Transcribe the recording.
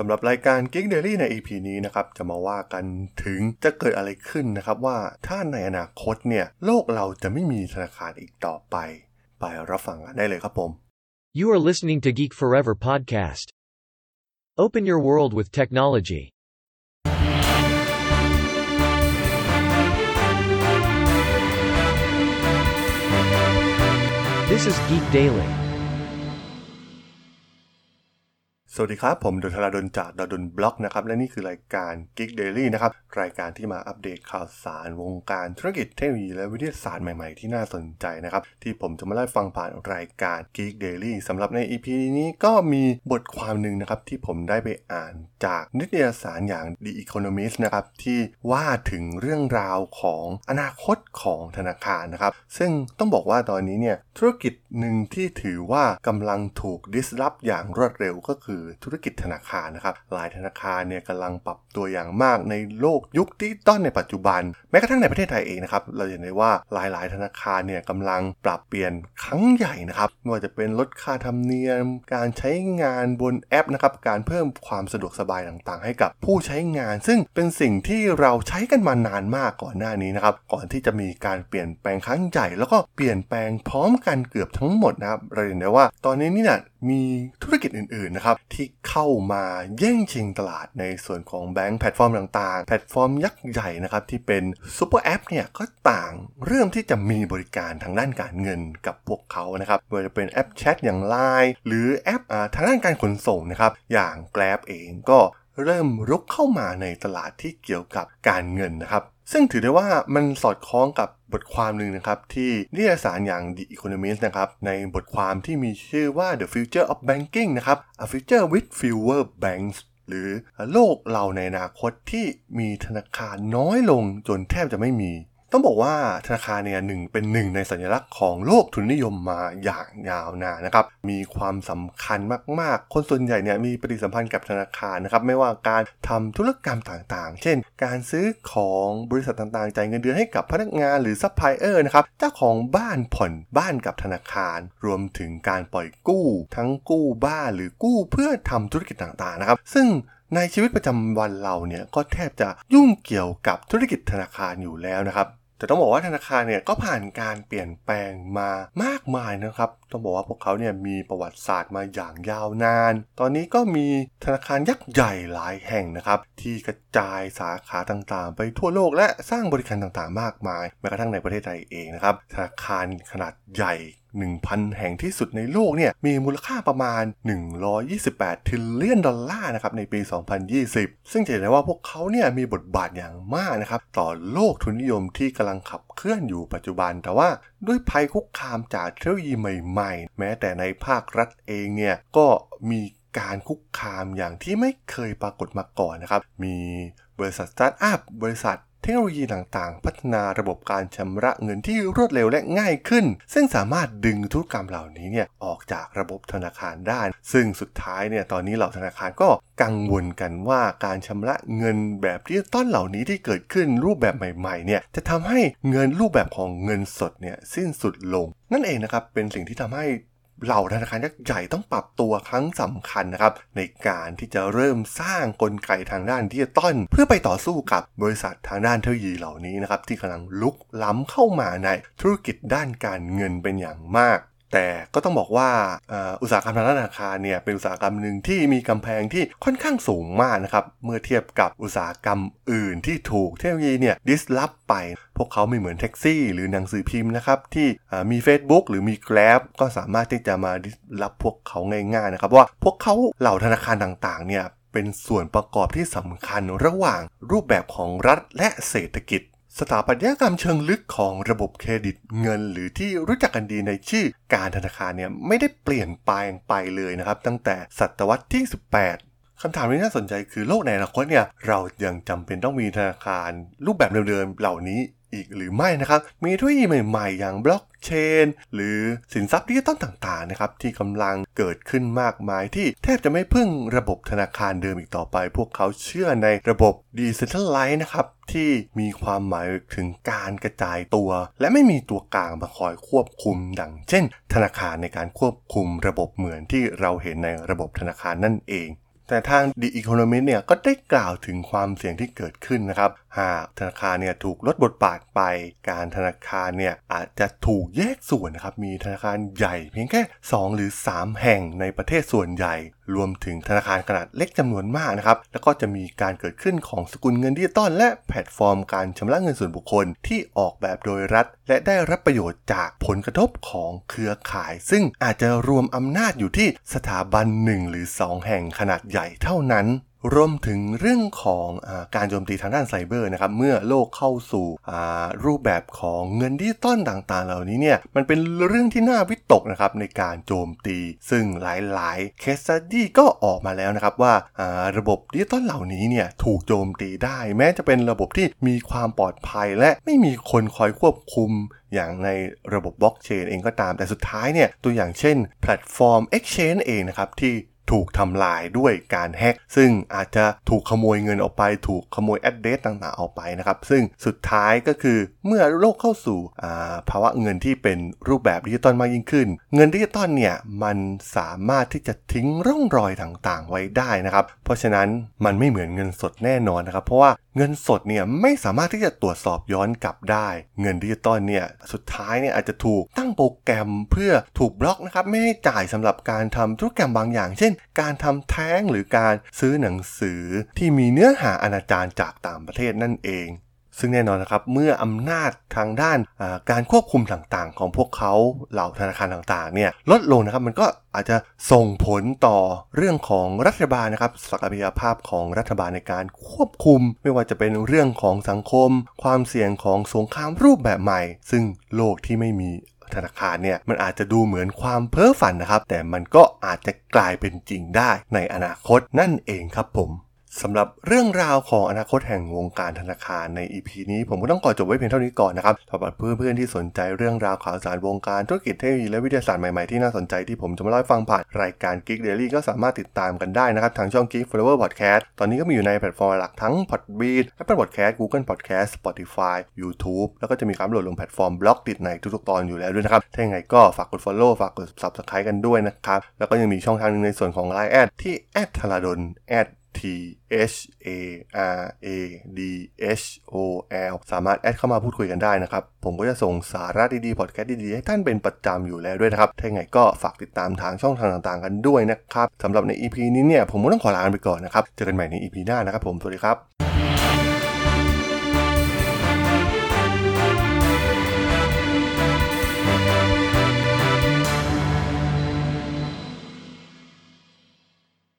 สำหรับรายการ Geek Daily ใน EP นี้นะครับจะมาว่ากันถึงจะเกิดอะไรขึ้นนะครับว่าถ้าในอนาคตเนี่ยโลกเราจะไม่มีธนาคารอีกต่อไป ไปรับฟังกันได้เลยครับผม You are listening to Geek Forever podcast. Open your world with technology. This is Geek Daily. สวัสดีครับ ผมดนทราดนจากดนบล็อกนะครับ และนี่คือรายการ Geek Daily นะครับ รายการที่มาอัปเดตข่าวสารวงการธุรกิจเทคโนโลยีและวิทยาศาสตร์ใหม่ๆ ที่น่าสนใจนะครับ ที่ผมจะมาเล่าฟังผ่านรายการ Geek Daily สำหรับใน EP นี้ก็มีบทความหนึ่งนะครับ ที่ผมได้ไปอ่านจากนิตยสารอย่าง The Economist นะครับ ที่ว่าถึงเรื่องราวของอนาคตของธนาคารนะครับ ซึ่งต้องบอกว่าตอนนี้เนี่ยธุรกิจหนึ่งที่ถือว่ากำลังถูก disrupt อย่างรวดเร็วก็คือธุรกิจธนาคารนะครับหลายธนาคารเนี่ยกำลังปรับตัวอย่างมากในโลกยุคดิจิตอลในปัจจุบัน แม้กระทั่งในประเทศไทยเองนะครับเราเห็นได้ว่าหลาย ๆ ธนาคารเนี่ยกำลังปรับเปลี่ยนครั้งใหญ่นะครับไม่ว่าจะเป็นลดค่าธรรมเนียม การใช้งานบนแอปนะครับการเพิ่มความสะดวกสบายต่างๆ ให้กับผู้ใช้งาน ซึ่งเป็นสิ่งที่เราใช้กันมานานมากก่อนหน้านี้นะครับก่อนที่จะมีการเปลี่ยนแปลงครั้งใหญ่แล้วก็เปลี่ยนแปลงพร้อมกันเกือบทั้งหมดนะครับเราเห็นได้ว่าตอนนี้นี่นะมีธุรกิจอื่นๆนะครับที่เข้ามาแย่งชิงตลาดในส่วนของแบงก์แพลตฟอร์มต่างๆ แพลตฟอร์มยักษ์ใหญ่นะครับที่เป็นซูเปอร์แอปเนี่ยก็ต่างเริ่มที่จะมีบริการทางด้านการเงินกับพวกเขานะครับไม่ว่าจะเป็นแอปแชทอย่าง Line หรือแอปทางด้านการขนส่งนะครับอย่าง Grab เองก็เริ่มรุกเข้ามาในตลาดที่เกี่ยวกับการเงินนะครับ ซึ่งถือได้ว่ามันสอดคล้องกับบทความหนึ่งนะครับที่นิตยสารอย่าง The Economist นะครับในบทความที่มีชื่อว่า The Future of Banking นะครับ A Future with Fewer Banks หรือโลกเราในอนาคตที่มีธนาคารน้อยลงจนแทบจะไม่มี ต้องบอกว่าธนาคารเนี่ยหนึ่งเป็นหนึ่งในสัญลักษณ์ของโลกทุนนิยมมาอย่างยาวนานนะครับ มีความสำคัญมากๆ คนส่วนใหญ่เนี่ยมีปฏิสัมพันธ์กับธนาคารนะครับ ไม่ว่าการทำธุรกรรมต่างๆ เช่น การซื้อของบริษัทต่างๆ จ่ายเงินเดือนให้กับพนักงานหรือซัพพลายเออร์นะครับ เจ้าของบ้านผ่อนบ้านกับธนาคาร รวมถึงการปล่อยกู้ ทั้งกู้บ้านหรือกู้เพื่อทำธุรกิจต่างๆ นะครับ ซึ่ง ในชีวิตประจำวันเราเนี่ยก็แทบจะยุ่งเกี่ยวกับธุรกิจธนาคารอยู่แล้วนะครับแต่ต้องบอกว่าธนาคารเนี่ยก็ผ่านการเปลี่ยนแปลงมามากมายนะครับ ต้องบอกว่าพวกเขาเนี่ยมีประวัติศาสตร์มาอย่างยาวนาน ตอนนี้ก็มีธนาคารยักษ์ใหญ่หลายแห่งนะครับ ที่กระจายสาขาต่างๆ ไปทั่วโลกและสร้างบริการต่างๆ มากมายแม้กระทั่งในประเทศไทยเองนะครับ ธนาคารขนาดใหญ่ 1,000 แห่งที่สุดในโลกเนี่ยมีมูลค่าประมาณ 128 trillion ดอลลาร์นะครับในปี 2020 ซึ่งจะเห็นได้ว่าพวกเขาเนี่ยมีบทบาทอย่างมากนะครับต่อโลกทุนนิยมที่กำลังขับเคลื่อนอยู่ปัจจุบัน แต่ว่าด้วยภัยคุกคามจากเทคโนโลยีใหม่ๆ แม้แต่ในภาครัฐเองเนี่ยก็มีการคุกคามอย่างที่ไม่เคยปรากฏมาก่อนนะครับมีบริษัทสตาร์ทอัพบริษัท ทคโนโลยีต่างๆ พัฒนาระบบการชำระเงินที่รวดเร็วและง่ายขึ้น ซึ่งสามารถดึงธุรกรรมเหล่านี้เนี่ยออกจากระบบธนาคารได้ ซึ่งสุดท้ายเนี่ยตอนนี้เหล่าธนาคารก็กังวลกันว่าการชำระเงินแบบดิจิตอลเหล่านี้ที่เกิดขึ้นรูปแบบใหม่ๆเนี่ยจะทำให้เงินรูปแบบของเงินสดเนี่ยสิ้นสุดลง นั่นเองนะครับเป็นสิ่งที่ทำให้ เหล่าธนาคารยักษ์ใหญ่ต้องปรับตัวครั้งสำคัญนะครับ ในการที่จะเริ่มสร้างกลไกทางด้านดิจิตอลเพื่อไปต่อสู้กับบริษัททางด้านเทคโนโลยีเหล่านี้นะครับที่กำลังรุกล้ำเข้ามาในธุรกิจด้านการเงินเป็นอย่างมาก แต่ก็ต้องบอกว่าอุตสาหกรรมทางด้านธนาคารเนี่ยเป็นอุตสาหกรรมหนึ่งที่มีกำแพงที่ค่อนข้างสูงมากนะครับเมื่อเทียบกับอุตสาหกรรมอื่นที่ถูกเทคโนโลยีเนี่ยดิสลอฟไป พวกเขาไม่เหมือนแท็กซี่ หรือหนังสือพิมพ์นะครับที่มี Facebook หรือมี Grab ก็สามารถที่จะมาดิสลอฟพวกเขาง่ายๆนะครับว่าพวกเขาเหล่าธนาคารต่างๆเนี่ยเป็นส่วนประกอบที่สำคัญระหว่างรูปแบบของรัฐและเศรษฐกิจ สถาปัตยกรรมเชิงลึกของระบบเครดิตเงิน หรือที่รู้จักกันดีในชื่อการธนาคารเนี่ยไม่ได้เปลี่ยนแปลงไปเลยนะครับ ตั้งแต่ศตวรรษที่ 18คำถามที่น่าสนใจคือโลกในอนาคตเนี่ยเรายังจำเป็นต้องมีธนาคารรูปแบบเดิมๆเหล่านี้ อีกหรือไม่นะครับ มีเทคโนโลยีใหม่ๆ อย่างบล็อกเชน หรือสินทรัพย์ดิจิตอลต่างๆนะครับที่กำลังเกิดขึ้นมากมายที่แทบจะไม่พึ่งระบบธนาคารเดิมอีกต่อไป พวกเขาเชื่อในระบบ Decentralized นะครับที่มีความหมายถึงการกระจายตัว และไม่มีตัวกลางมาคอยควบคุม ดังเช่น ธนาคารในการควบคุมระบบเหมือนที่เราเห็นในระบบธนาคารนั่นเอง แต่ทาง The Economist เนี่ยก็ได้กล่าวถึงความเสี่ยงที่เกิดขึ้นนะครับ หากธนาคารเนี่ยถูกลดบทบาทไป การธนาคารเนี่ยอาจจะถูกแยกส่วนนะครับ มีธนาคารใหญ่เพียงแค่ 2 หรือ 3 แห่งในประเทศส่วนใหญ่ รวมถึงธนาคารขนาดเล็กจำนวนมากนะครับ แล้วก็จะมีการเกิดขึ้นของสกุลเงินดิจิตอลและแพลตฟอร์มการชำระเงินส่วนบุคคลที่ออกแบบโดยรัฐ และได้รับประโยชน์จากผลกระทบของเครือข่าย ซึ่งอาจจะรวมอำนาจอยู่ที่สถาบันหนึ่งหรือ 2 แห่งขนาดใหญ่เท่านั้น รวมถึงเรื่องของอการโจมตีทางด้านไซเบอร์นะครับ เมื่อโลกเข้าสู่รูปแบบของเงินดิจิตอลต่างๆ เหล่านี้เนี่ยมันเป็นเรื่องที่น่าวิตกนะครับในการโจมตี ซึ่งหลายๆ case study ก็ออกมาแล้วนะครับว่าระบบดิจิตอลเหล่านี้เนี่ยถูกโจมตีได้ แม้จะเป็นระบบที่มีความปลอดภัย และไม่มีคนคอยควบคุมอย่างในระบบบล็อกเชนเองก็ตามแต่สุดท้ายเนี่ยตัวอย่างเช่นแพลตฟอร์ม Exchange เองนะครับที่ ถูกทำลายด้วยการแฮกซึ่งอาจจะถูกขโมยเงินออกไป ถูกขโมย address ต่างๆออกไปนะครับซึ่งสุดท้ายก็คือเมื่อโลกเข้าสู่ภาวะเงินที่เป็นรูปแบบดิจิตอลมากยิ่งขึ้น เงินดิจิตอลเนี่ยมันสามารถที่จะทิ้งร่องรอยต่างๆ ไว้ได้นะครับ เพราะฉะนั้นมันไม่เหมือนเงินสดแน่นอนนะครับ เพราะว่าเงินสดเนี่ยไม่สามารถที่จะตรวจสอบย้อนกลับได้ เงินดิจิตอลเนี่ยสุดท้ายเนี่ยอาจจะถูกตั้งโปรแกรมเพื่อถูกบล็อกนะครับไม่ให้จ่ายสำหรับการทำธุรกรรมบางอย่าง เช่นการทำแท้งหรือการซื้อหนังสือที่มีเนื้อหาอนาจารจากต่างประเทศนั่นเองซึ่งแน่นอนนะครับเมื่ออำนาจทางด้านการควบคุมต่างๆ ของพวกเขาเหล่าธนาคารต่างๆเนี่ยลดลงนะครับมันก็อาจจะส่งผลต่อเรื่องของรัฐบาลนะครับศักยภาพของรัฐบาลในการควบคุม ไม่ว่าจะเป็นเรื่องของสังคม ความเสี่ยงของสงครามรูปแบบใหม่ ซึ่งโลกที่ไม่มี ธนาคารเนี่ยมันอาจจะดูเหมือนความเพ้อฝันนะครับ แต่มันก็อาจจะกลายเป็นจริงได้ในอนาคตนั่นเองครับผม สำหรับเรื่องราวของอนาคตแห่งวงการธนาคารใน EP นี้ผมก็ต้องขอจบไว้เพียงเท่านี้ก่อนนะครับสำหรับเพื่อนๆที่สนใจเรื่องราวข่าวสารวงการธุรกิจเทคโนโลยีและวิทยาศาสตร์ใหม่ๆที่น่าสนใจที่ผมจะมาเล่าฟังผ่านรายการ Geek Daily ก็สามารถติดตามกันได้นะครับ ทางช่อง Geek Forever Podcast ตอนนี้ก็มีอยู่ในแพลตฟอร์มหลักทั้ง Podbean Apple Podcast Google Podcast Spotify YouTube แล้วก็จะมีการโหลดลงแพลตฟอร์ม Blockdit ในทุกๆตอนอยู่แล้วด้วยนะครับถ้าอย่างไรก็ฝากกด Follow ฝากกด Subscribe กันด้วยนะครับแล้วก็ยังมีช่องทางนึงในส่วนของ Line แอดที่แ T H A R A D H O L สามารถแอดเข้ามาพูดคุยกันได้นะครับ ผมก็จะส่งสาระดีๆพอดแคสต์ดีๆ ให้ท่านเป็นประจำอยู่แล้วด้วยนะครับ ถ้าไงก็ฝากติดตามทางช่องทางต่างๆ กันด้วยนะครับสำหรับใน EP นี้เนี่ยผมก็ต้องขอลาไปก่อนนะครับ เจอกันใหม่ใน EP หน้านะครับผม สวัสดีครับ